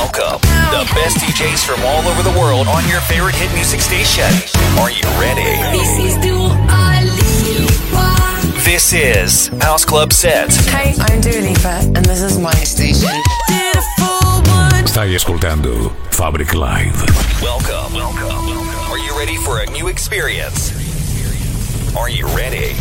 Welcome, the best DJs from all over the world on your favorite hit music station. Are you ready? This is Dua Lipa. This is House Club Set. Hey, I'm Dua Lipa, and this is my station. Beautiful one. Stai ascoltando Fabric Live. Welcome. Welcome. Are you ready for a new experience? Are you ready?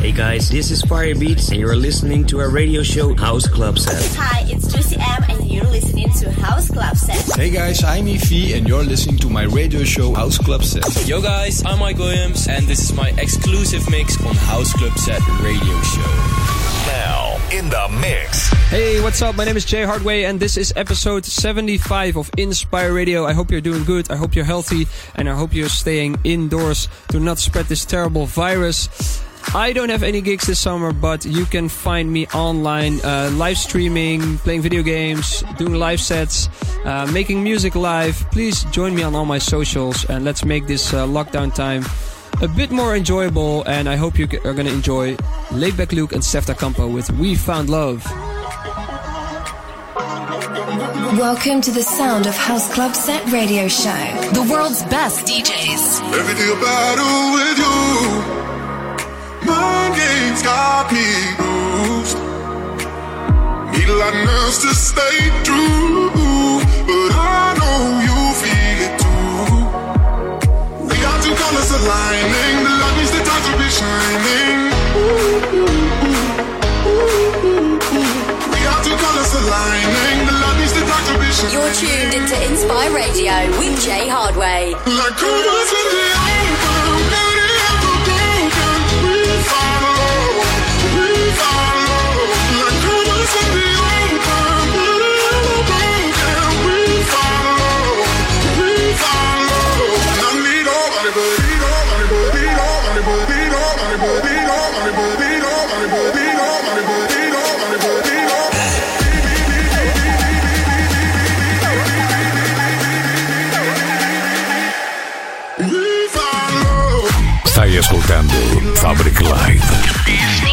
Hey guys, this is Fire Beats, and you're listening to our radio show House Club Set. Hi, it's Juicy M, and you're listening to House Club Set. Hey guys, I'm Efi and you're listening to my radio show House Club Set. Yo guys, I'm Mike Williams and this is my exclusive mix on House Club Set Radio Show. Now, in the mix. Hey, what's up? My name is Jay Hardway, and this is episode 75 of Inspire Radio. I hope you're doing good. I hope you're healthy, and I hope you're staying indoors to not spread this terrible virus. I don't have any gigs this summer, but you can find me online, uh, live streaming, playing video games, doing live sets, uh, making music live. Please join me on all my socials, and let's make this uh, lockdown time a bit more enjoyable. And I hope you are going to enjoy Laidback Luke and Steph Campo with We Found Love. Welcome to the sound of House Club Set Radio Show. The world's best DJs. Everything about with you. Mind games got me bruised. Need a lot of nerves to stay true. But I know you feel it too. We got two colors aligning. The light needs the time to be shining. We got two colors aligning. The light needs the time to be shining. You're tuned into Inspire Radio with Jay Hardway. Like Fabric Live.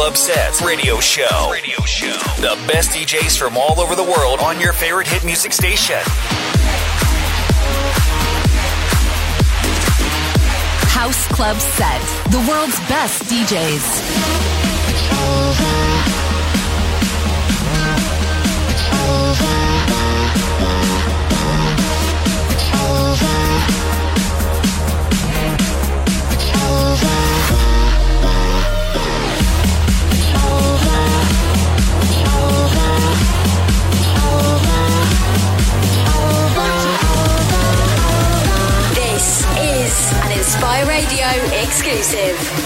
Club Sets Radio Show. Radio Show. The best DJs from all over the world on your favorite hit music station. House Club Set. The world's best DJs. Spy Radio exclusive.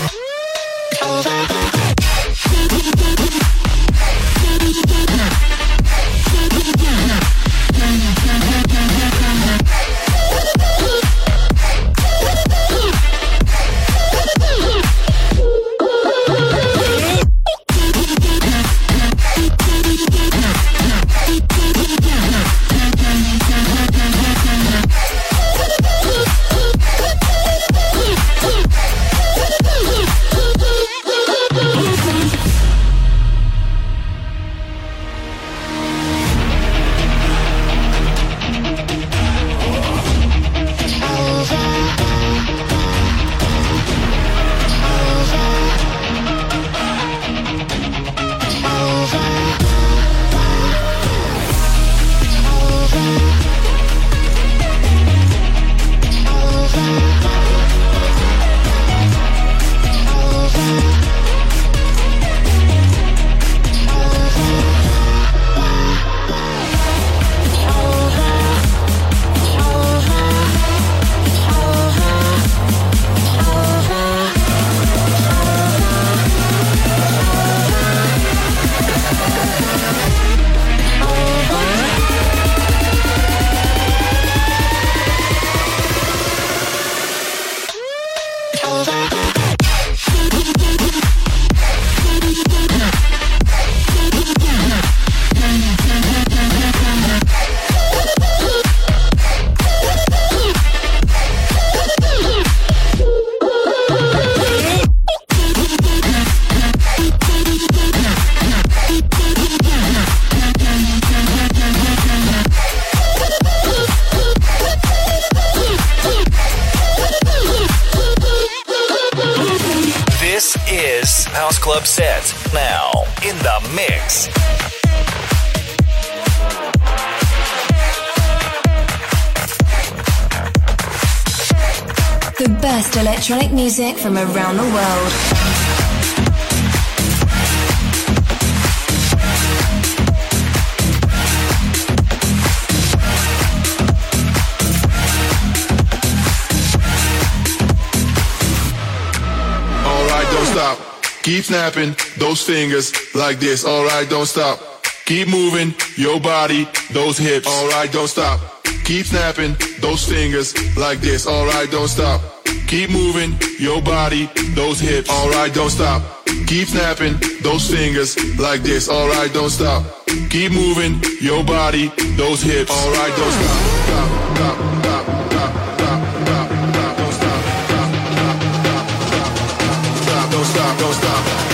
From around the world. Alright, don't stop. Keep snapping those fingers like this. Alright, don't stop. Keep moving your body, those hips. Alright, don't stop. Keep snapping those fingers like this. Alright, don't stop. Keep moving your body, those hips. Alright, don't stop. Keep snapping those fingers like this. Alright, don't stop. Keep moving your body, those hips. Alright, don't stop. Stop, stop, stop, don't stop, don't stop.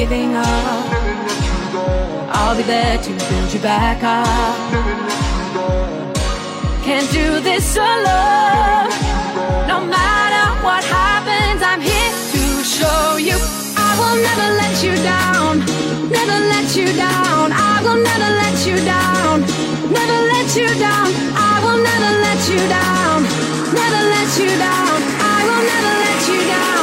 giving up. I'll be there to build you back up. Can't do this alone. No matter what happens, I'm here to show you. I will never let you down. Never let you down. I will never let you down. Never let you down. I will never let you down. Never let you down. I will never let you down.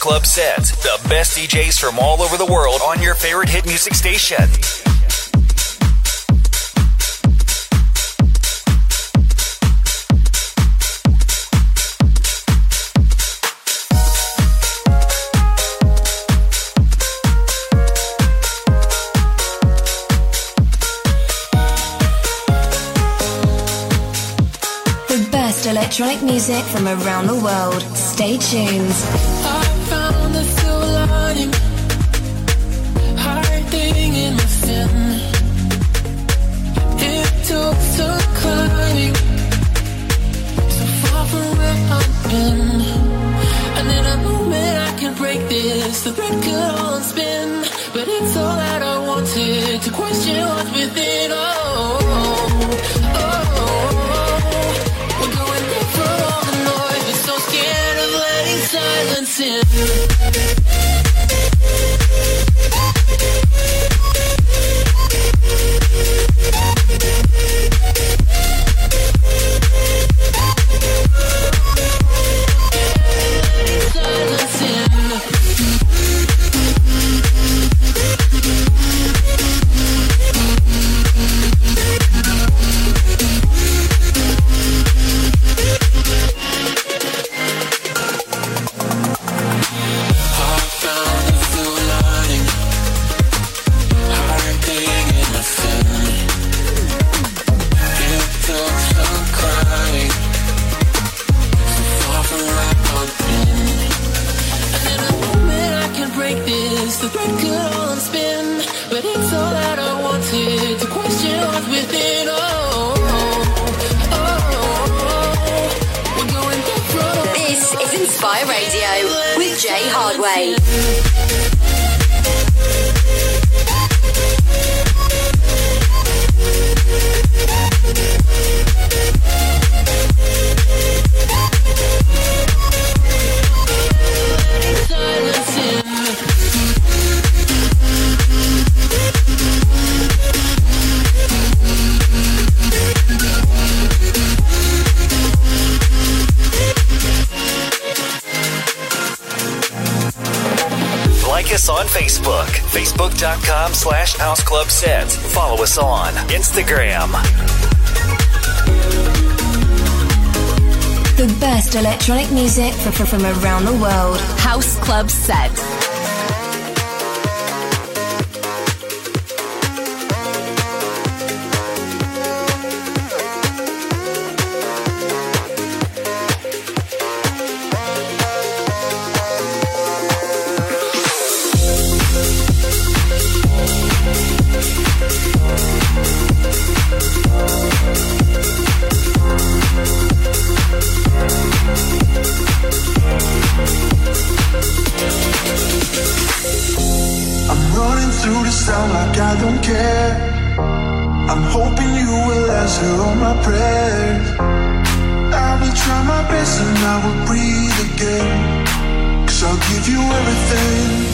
Club sets. The best DJs from all over the world on your favorite hit music station. electronic music from around the world. Stay tuned. spin. And in a moment I can break this. The thread could all unspin, but it's all that I wanted to question what's within. Oh, oh, oh, we're going through all the noise. We're so scared of letting silence in. Instagram. The best electronic music from around the world. House Club sets. I'm hoping you will answer all my prayers. I will try my best and I will breathe again. Cause I'll give you everything.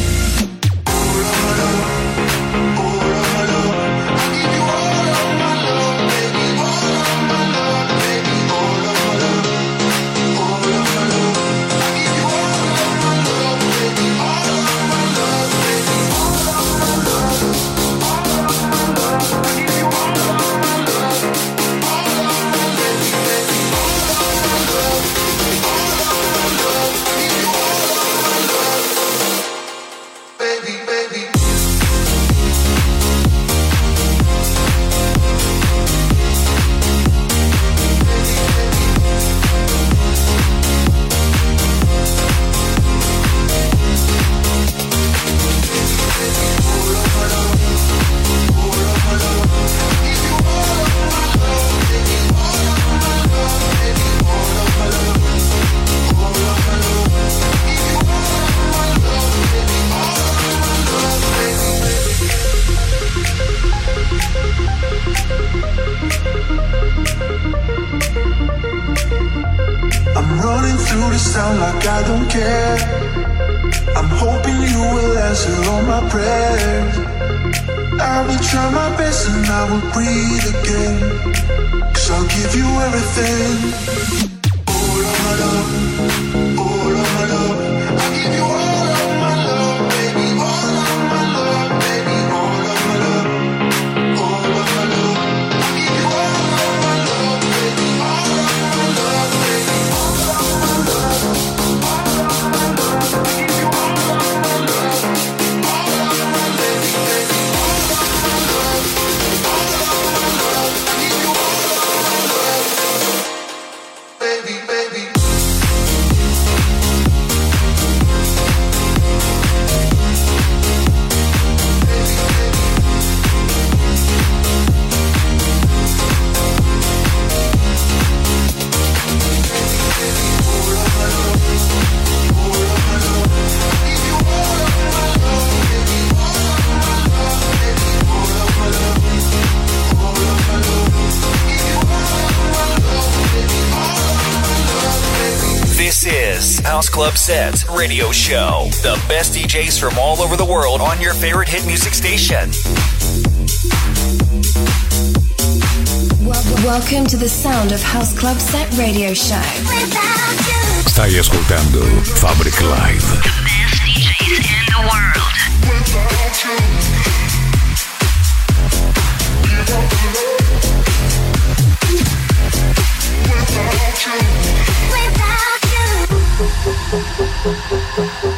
Sets Radio Show. The best DJs from all over the world on your favorite hit music station. Welcome to the sound of House Club Set Radio Show. Stai ascoltando Fabric Live. The best DJs in the world. Without you. Without you. Thank you.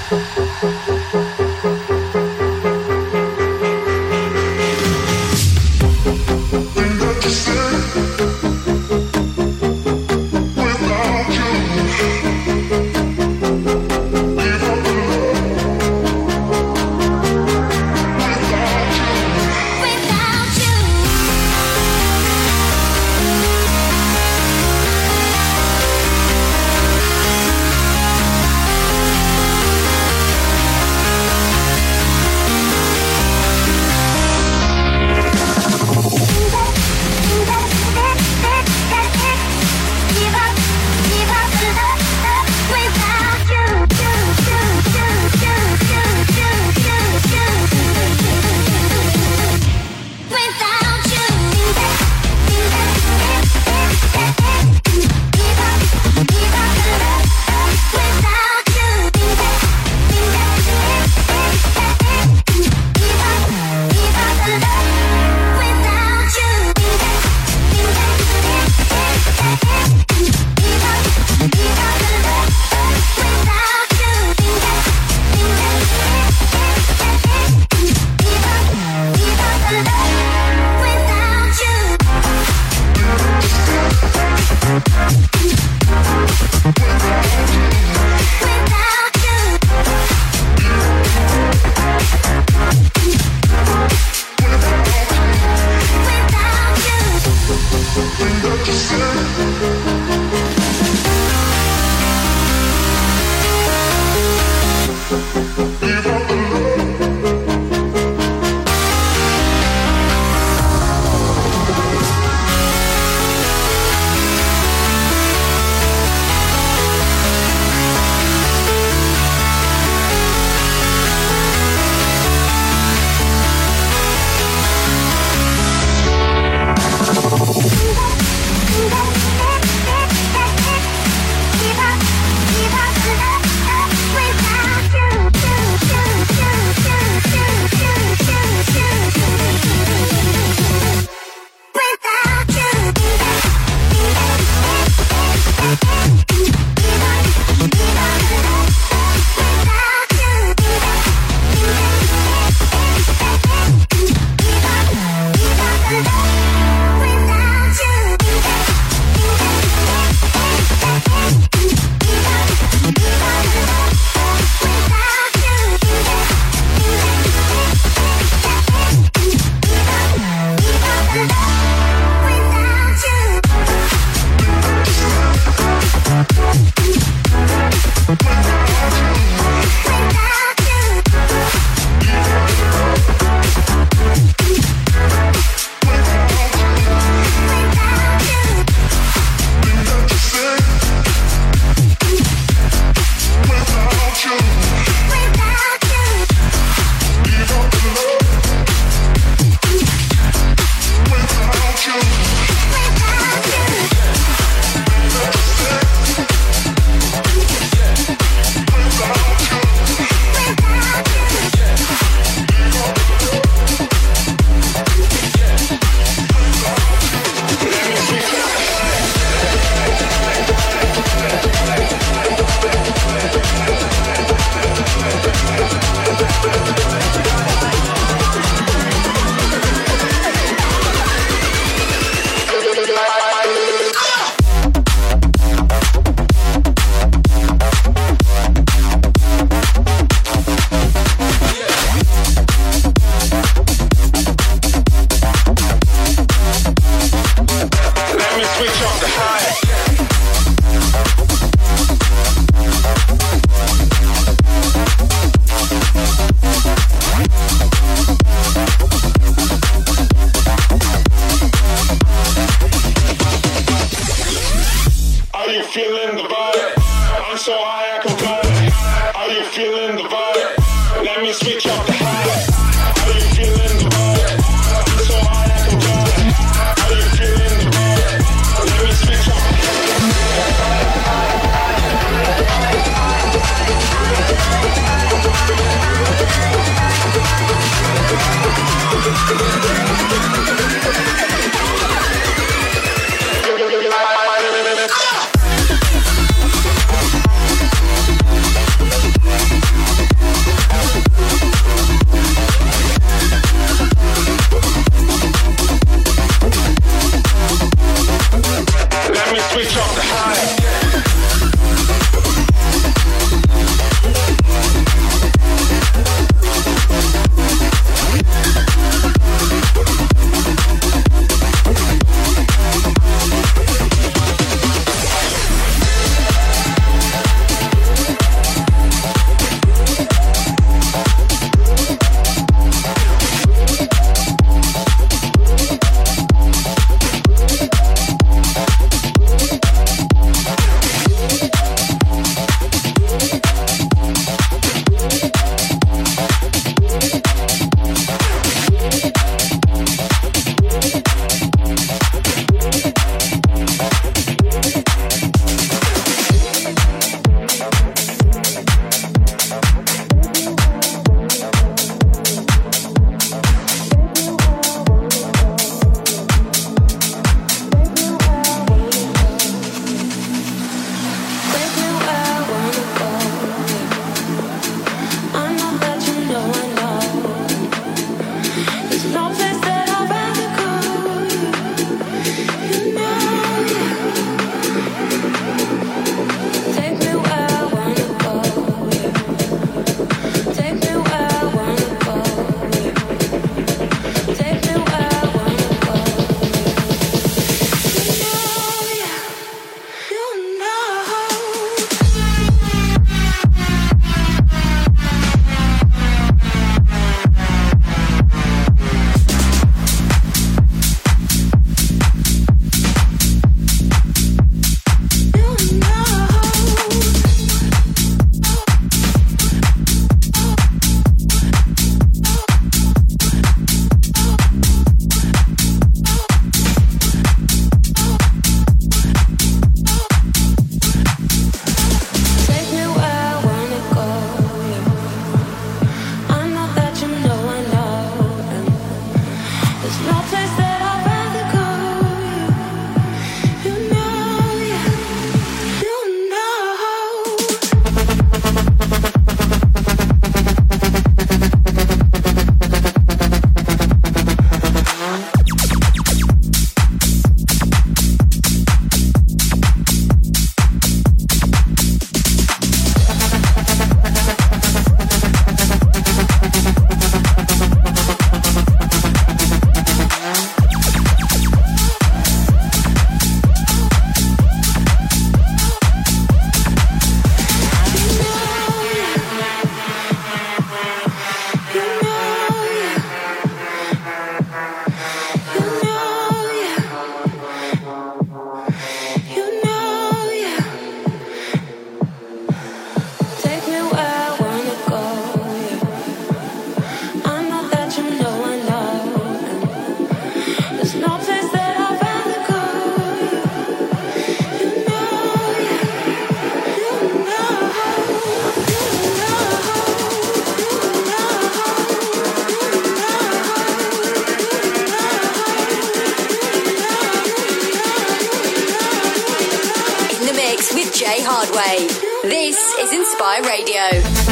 Radio.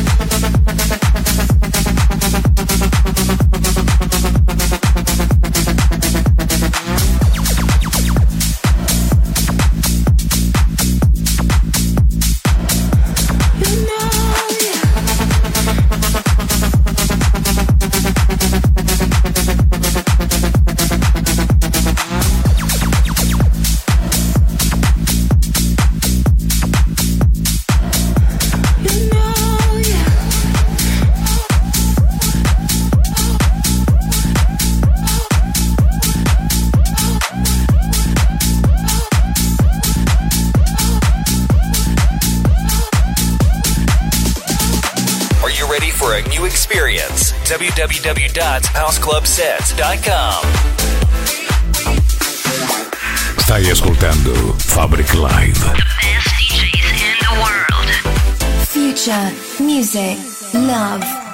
www.houseclubsets.com. Stai ascoltando Fabric Live. The best DJs in the world. Future, music, love.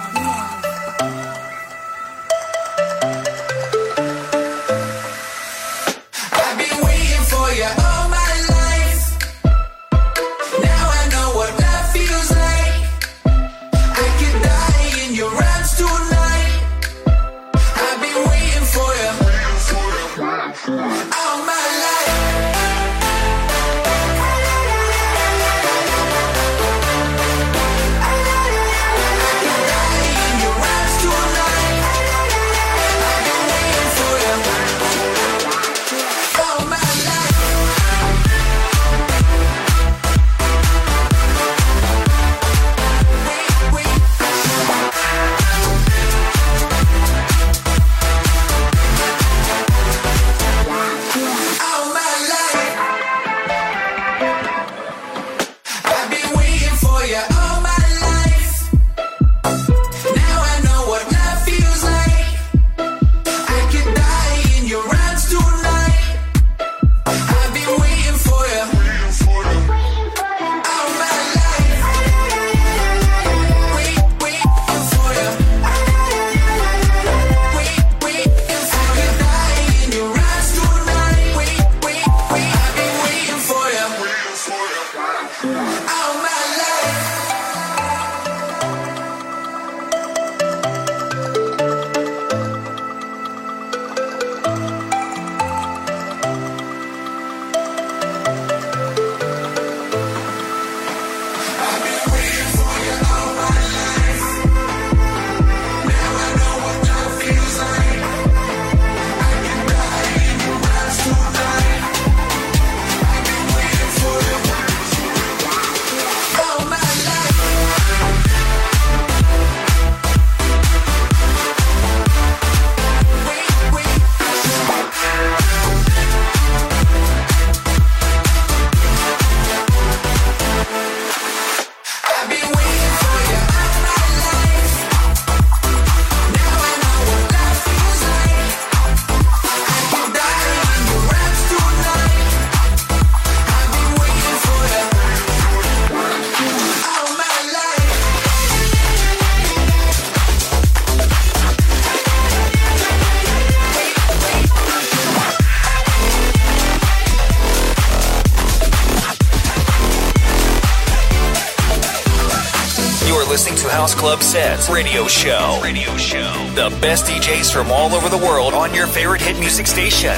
listening to House Club Sets Radio Show. Radio Show. The best DJs from all over the world on your favorite hit music station.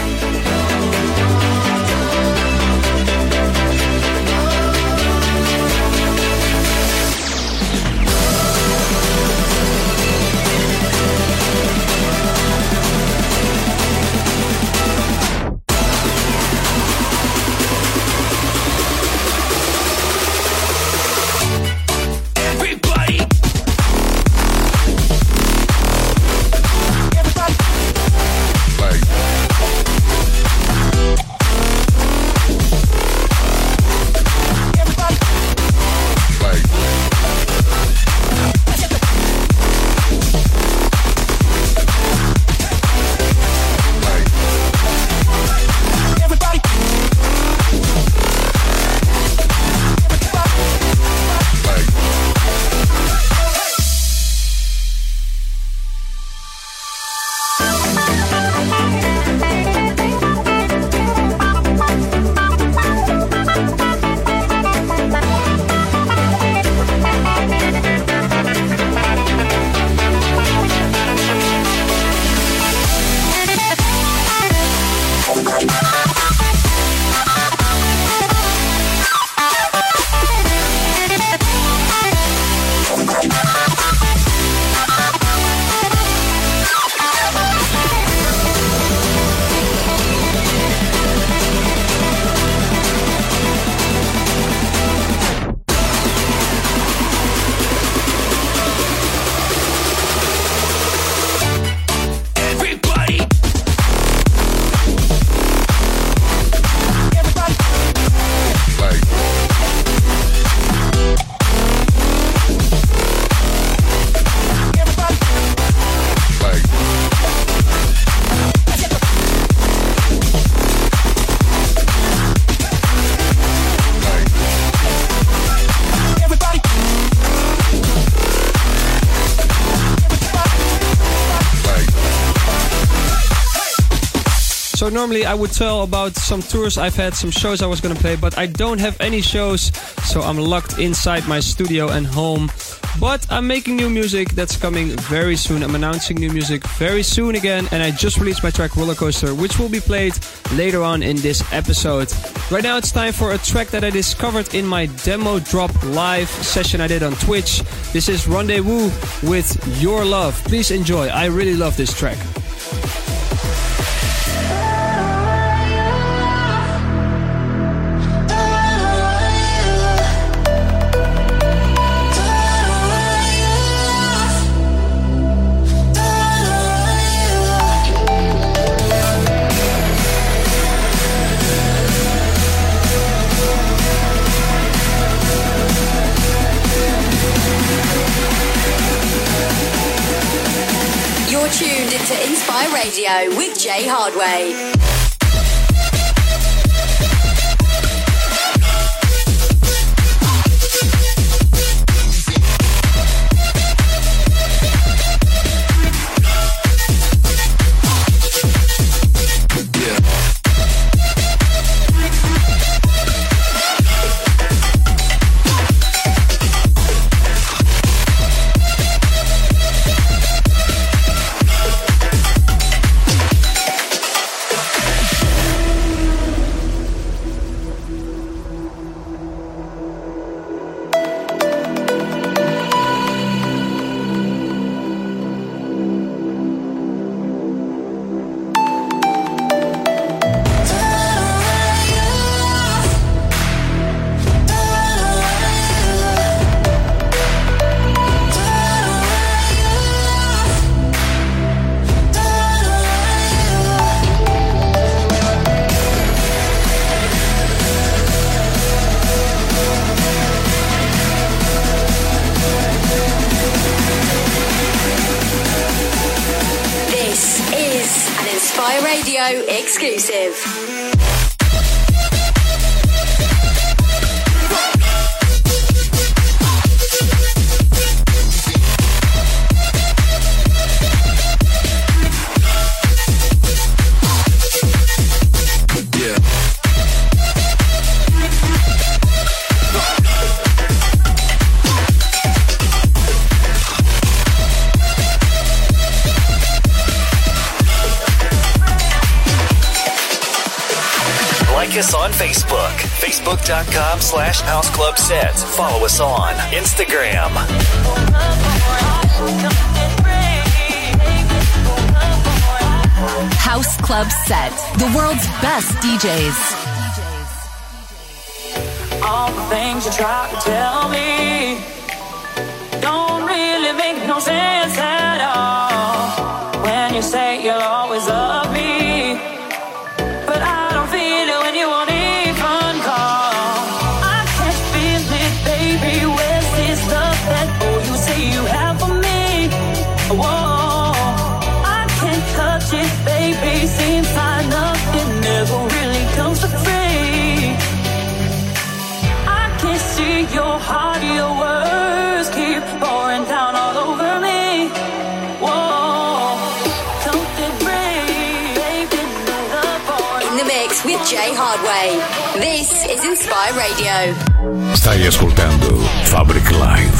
normally I would tell about some tours I've had, some shows I was going to play, but I don't have any shows, so I'm locked inside my studio and home. But I'm making new music that's coming very soon. I'm announcing new music very soon again, and I just released my track Roller Coaster, which will be played later on in this episode. Right now, it's time for a track that I discovered in my demo drop live session I did on Twitch. This is Rendezvous with Your Love. Please enjoy, I really love this track. With Jay Hardway. DJs. This is Inspire Radio. Stai ascoltando Fabric Live.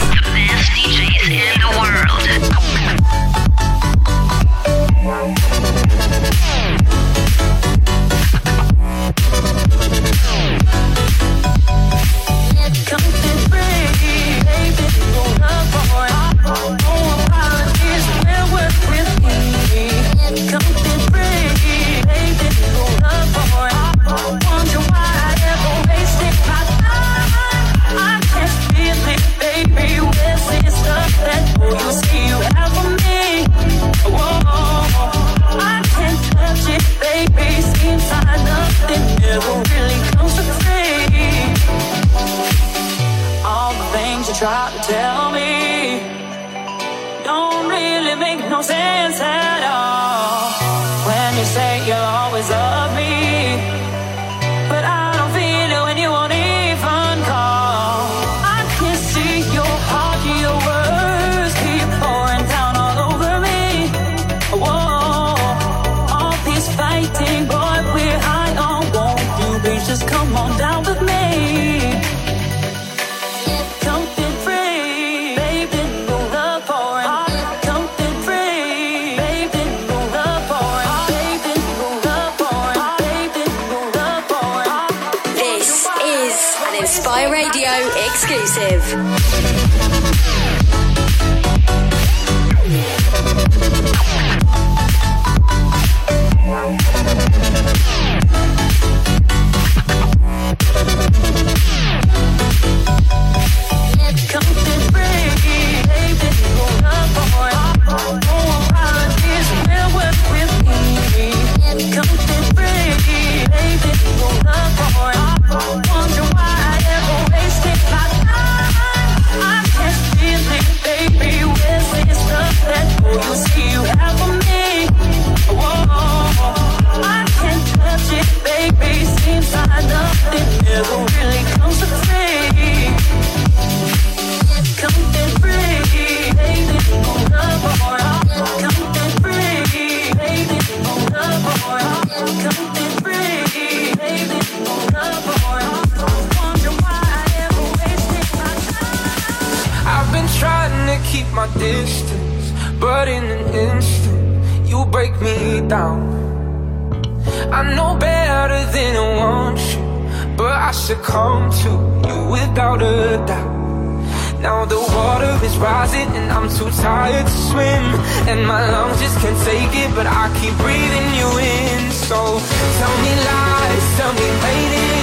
Radio exclusive. down. I know better than I want you, but I succumb to you without a doubt. Now the water is rising and I'm too tired to swim And my lungs just can't take it but I keep breathing you in So tell me lies, tell me waiting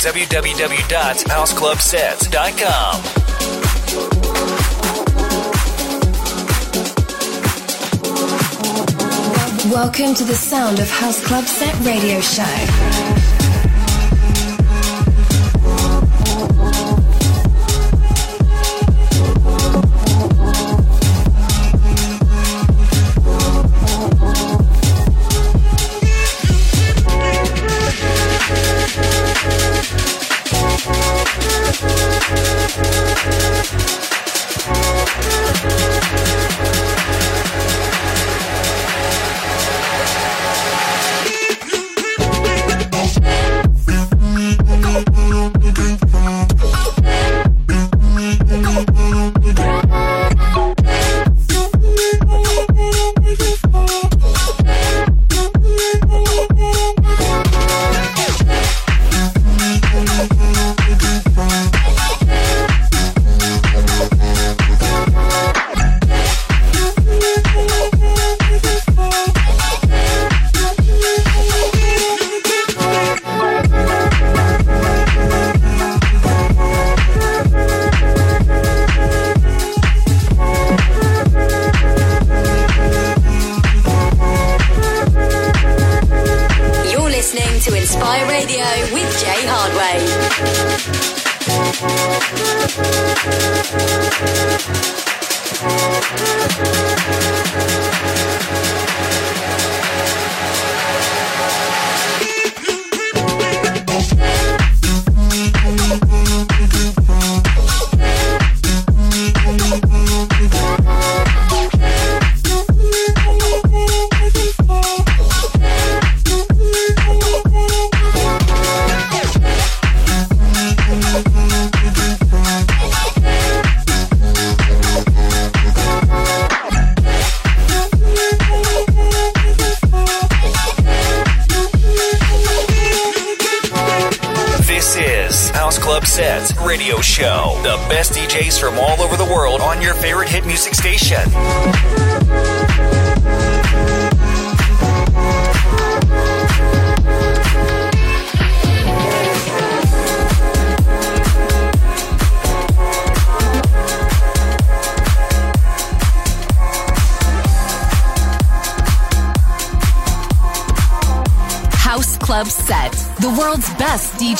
www.houseclubsets.com. Welcome to the sound of House Club Set Radio Show.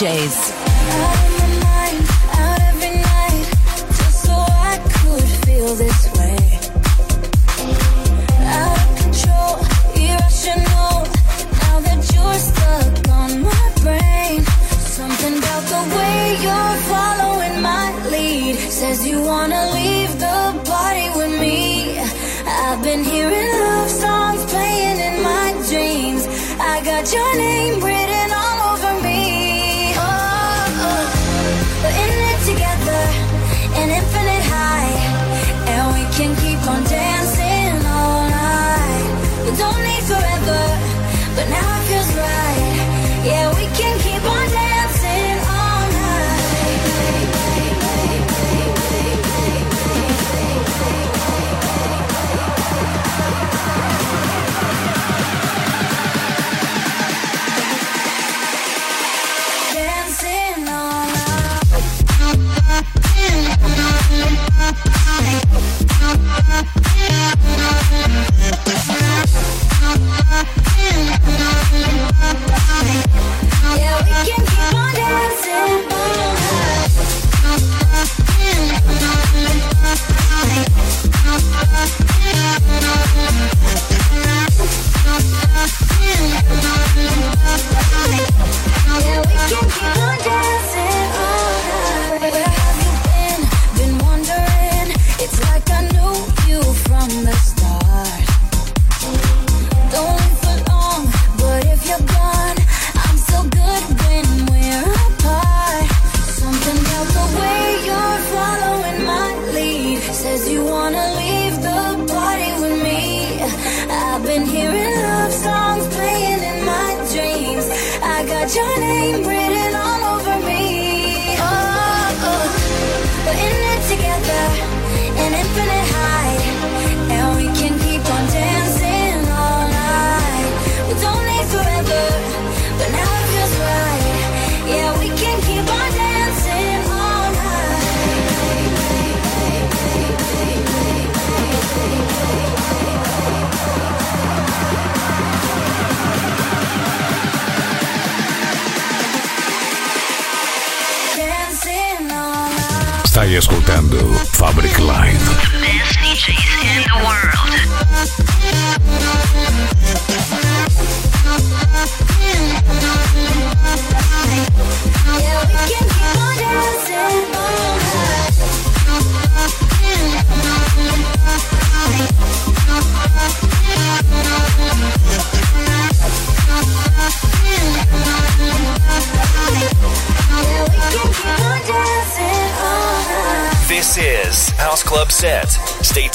DJs.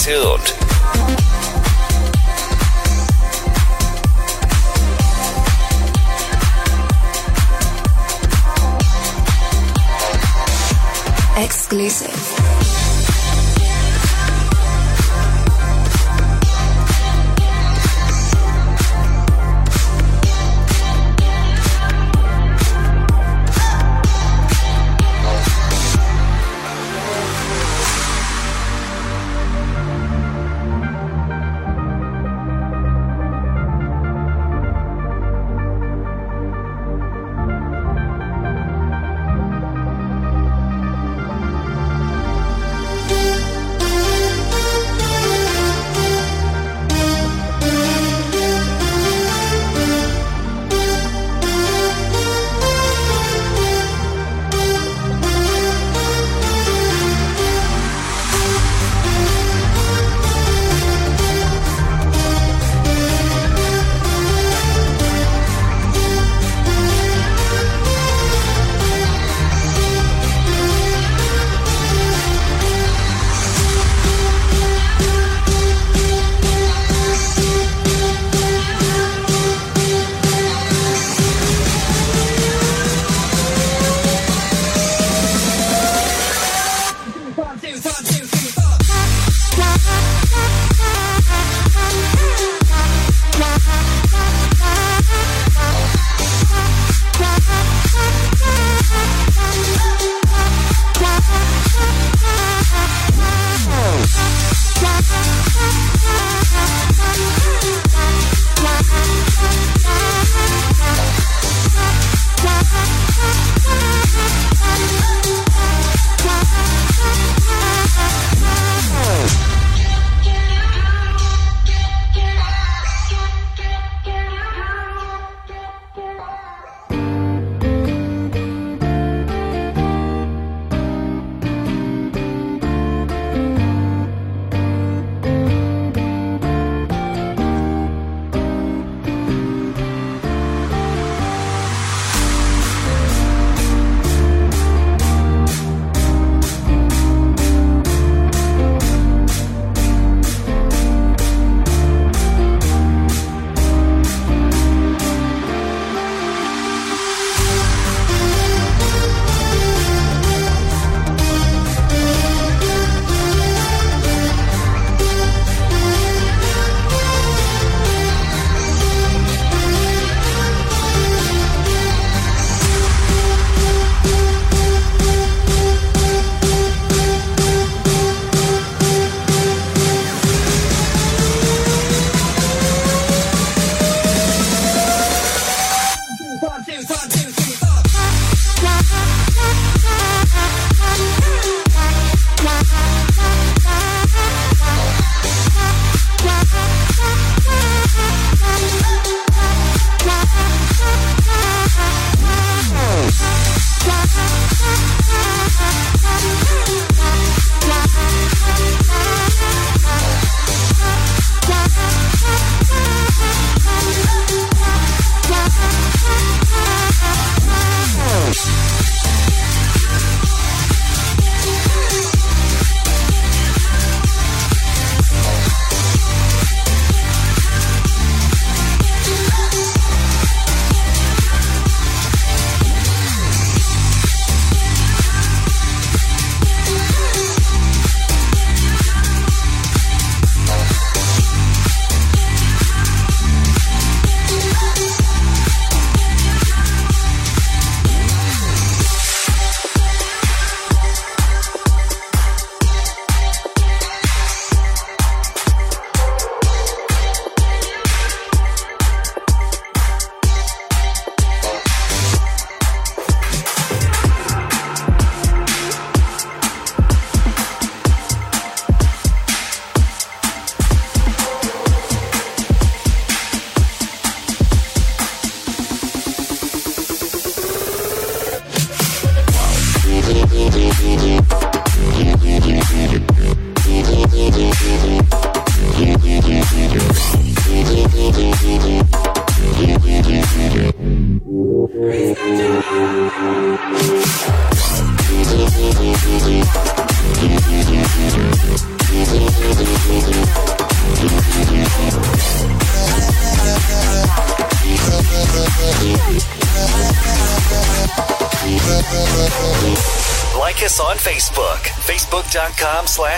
Stay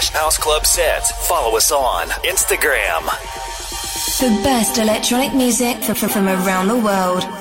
slash House Club Sets. Follow us on Instagram. The best electronic music from, around the world.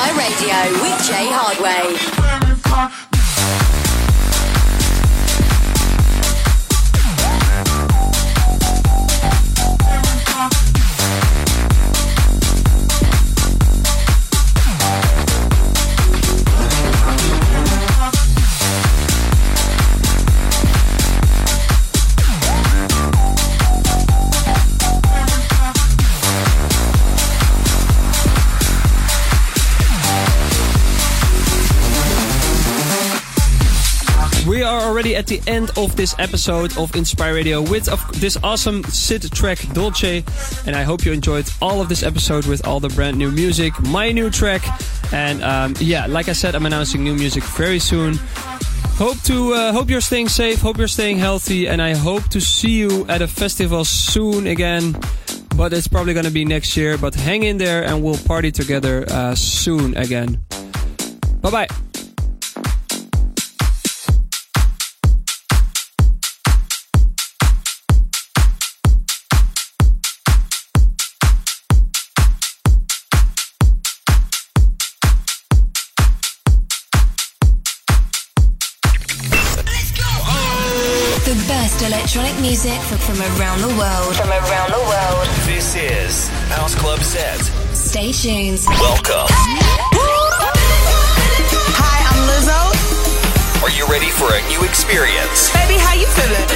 Into Radio with Jay Hardway. The end of this episode of Inspire Radio with this awesome Sid track Dolce. And I hope you enjoyed all of this episode with all the brand new music, my new track. And um, yeah, like I said, I'm announcing new music very soon. Hope to uh, hope you're staying safe, hope you're staying healthy, and I hope to see you at a festival soon again. But it's probably gonna be next year. But hang in there, and we'll party together uh, soon again. Bye bye. Electronic music from, from around the world. From around the world. This is House Club Set. Stay tuned. Welcome. Hi, I'm Lizzo. Are you ready for a new experience? Baby, how you feeling?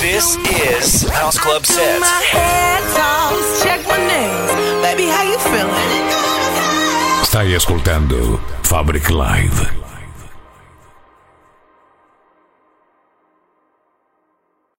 This is House Club Set. My head toss, check my nails. Baby, how you feeling? Stai ascoltando Fabric Live.